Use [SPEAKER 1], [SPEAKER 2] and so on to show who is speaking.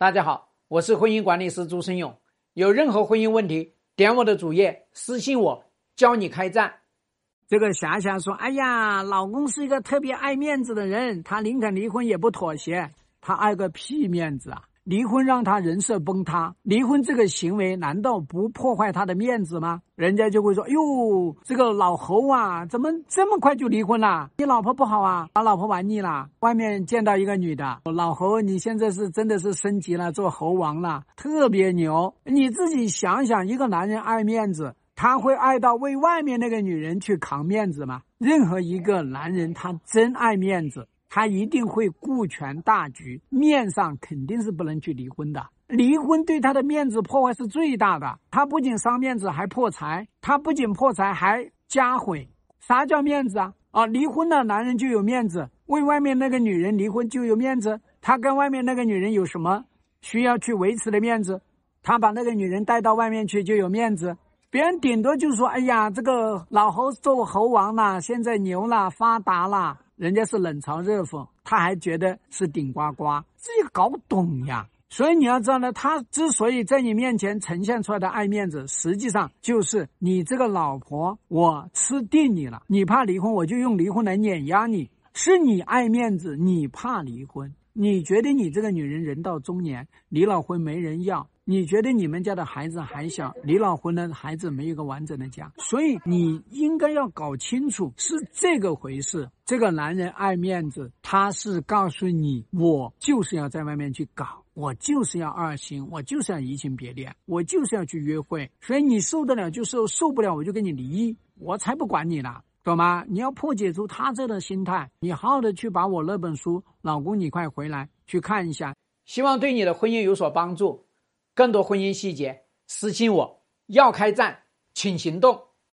[SPEAKER 1] 大家好，我是婚姻管理师朱生勇。有任何婚姻问题，点我的主页私信我，教你开战。
[SPEAKER 2] 这个霞霞说：“哎呀，老公是一个特别爱面子的人，他宁肯离婚也不妥协。他爱个屁面子啊！离婚让他人设崩塌，离婚这个行为难道不破坏他的面子吗？人家就会说：哟，这个老侯啊，怎么这么快就离婚了？你老婆不好啊，把老婆玩腻了。外面见到一个女的，老侯，你现在是真的是升级了，做猴王了，特别牛。你自己想想，一个男人爱面子。”他会爱到为外面那个女人去扛面子吗？任何一个男人，他真爱面子，他一定会顾全大局，面上肯定是不能去离婚的。离婚对他的面子破坏是最大的，他不仅伤面子，还破财。他不仅破财，还家毁。啥叫面子啊？啊，离婚了，男人就有面子，为外面那个女人离婚就有面子。他跟外面那个女人有什么需要去维持的面子？他把那个女人带到外面去就有面子。别人顶多就说：“哎呀，这个老侯做猴王了，现在牛了，发达了。”人家是冷嘲热讽，他还觉得是顶呱呱，自己搞不懂呀。所以你要知道呢，他之所以在你面前呈现出来的爱面子，实际上就是你这个老婆，我吃定你了。你怕离婚，我就用离婚来碾压你。是你爱面子，你怕离婚。你觉得你这个女人人到中年，离了婚没人要。你觉得你们家的孩子还小，离了婚的孩子没有个完整的家，所以你应该要搞清楚是这个回事。这个男人爱面子，他是告诉你，我就是要在外面去搞，我就是要二心，我就是要移情别恋，我就是要去约会。所以你受得了就受，受不了我就跟你离，我才不管你呢，懂吗？你要破解出他这个心态，你好好的去把我那本书，老公你快回来去看一下，
[SPEAKER 1] 希望对你的婚姻有所帮助。更多婚姻细节，私信我。要开战，请行动。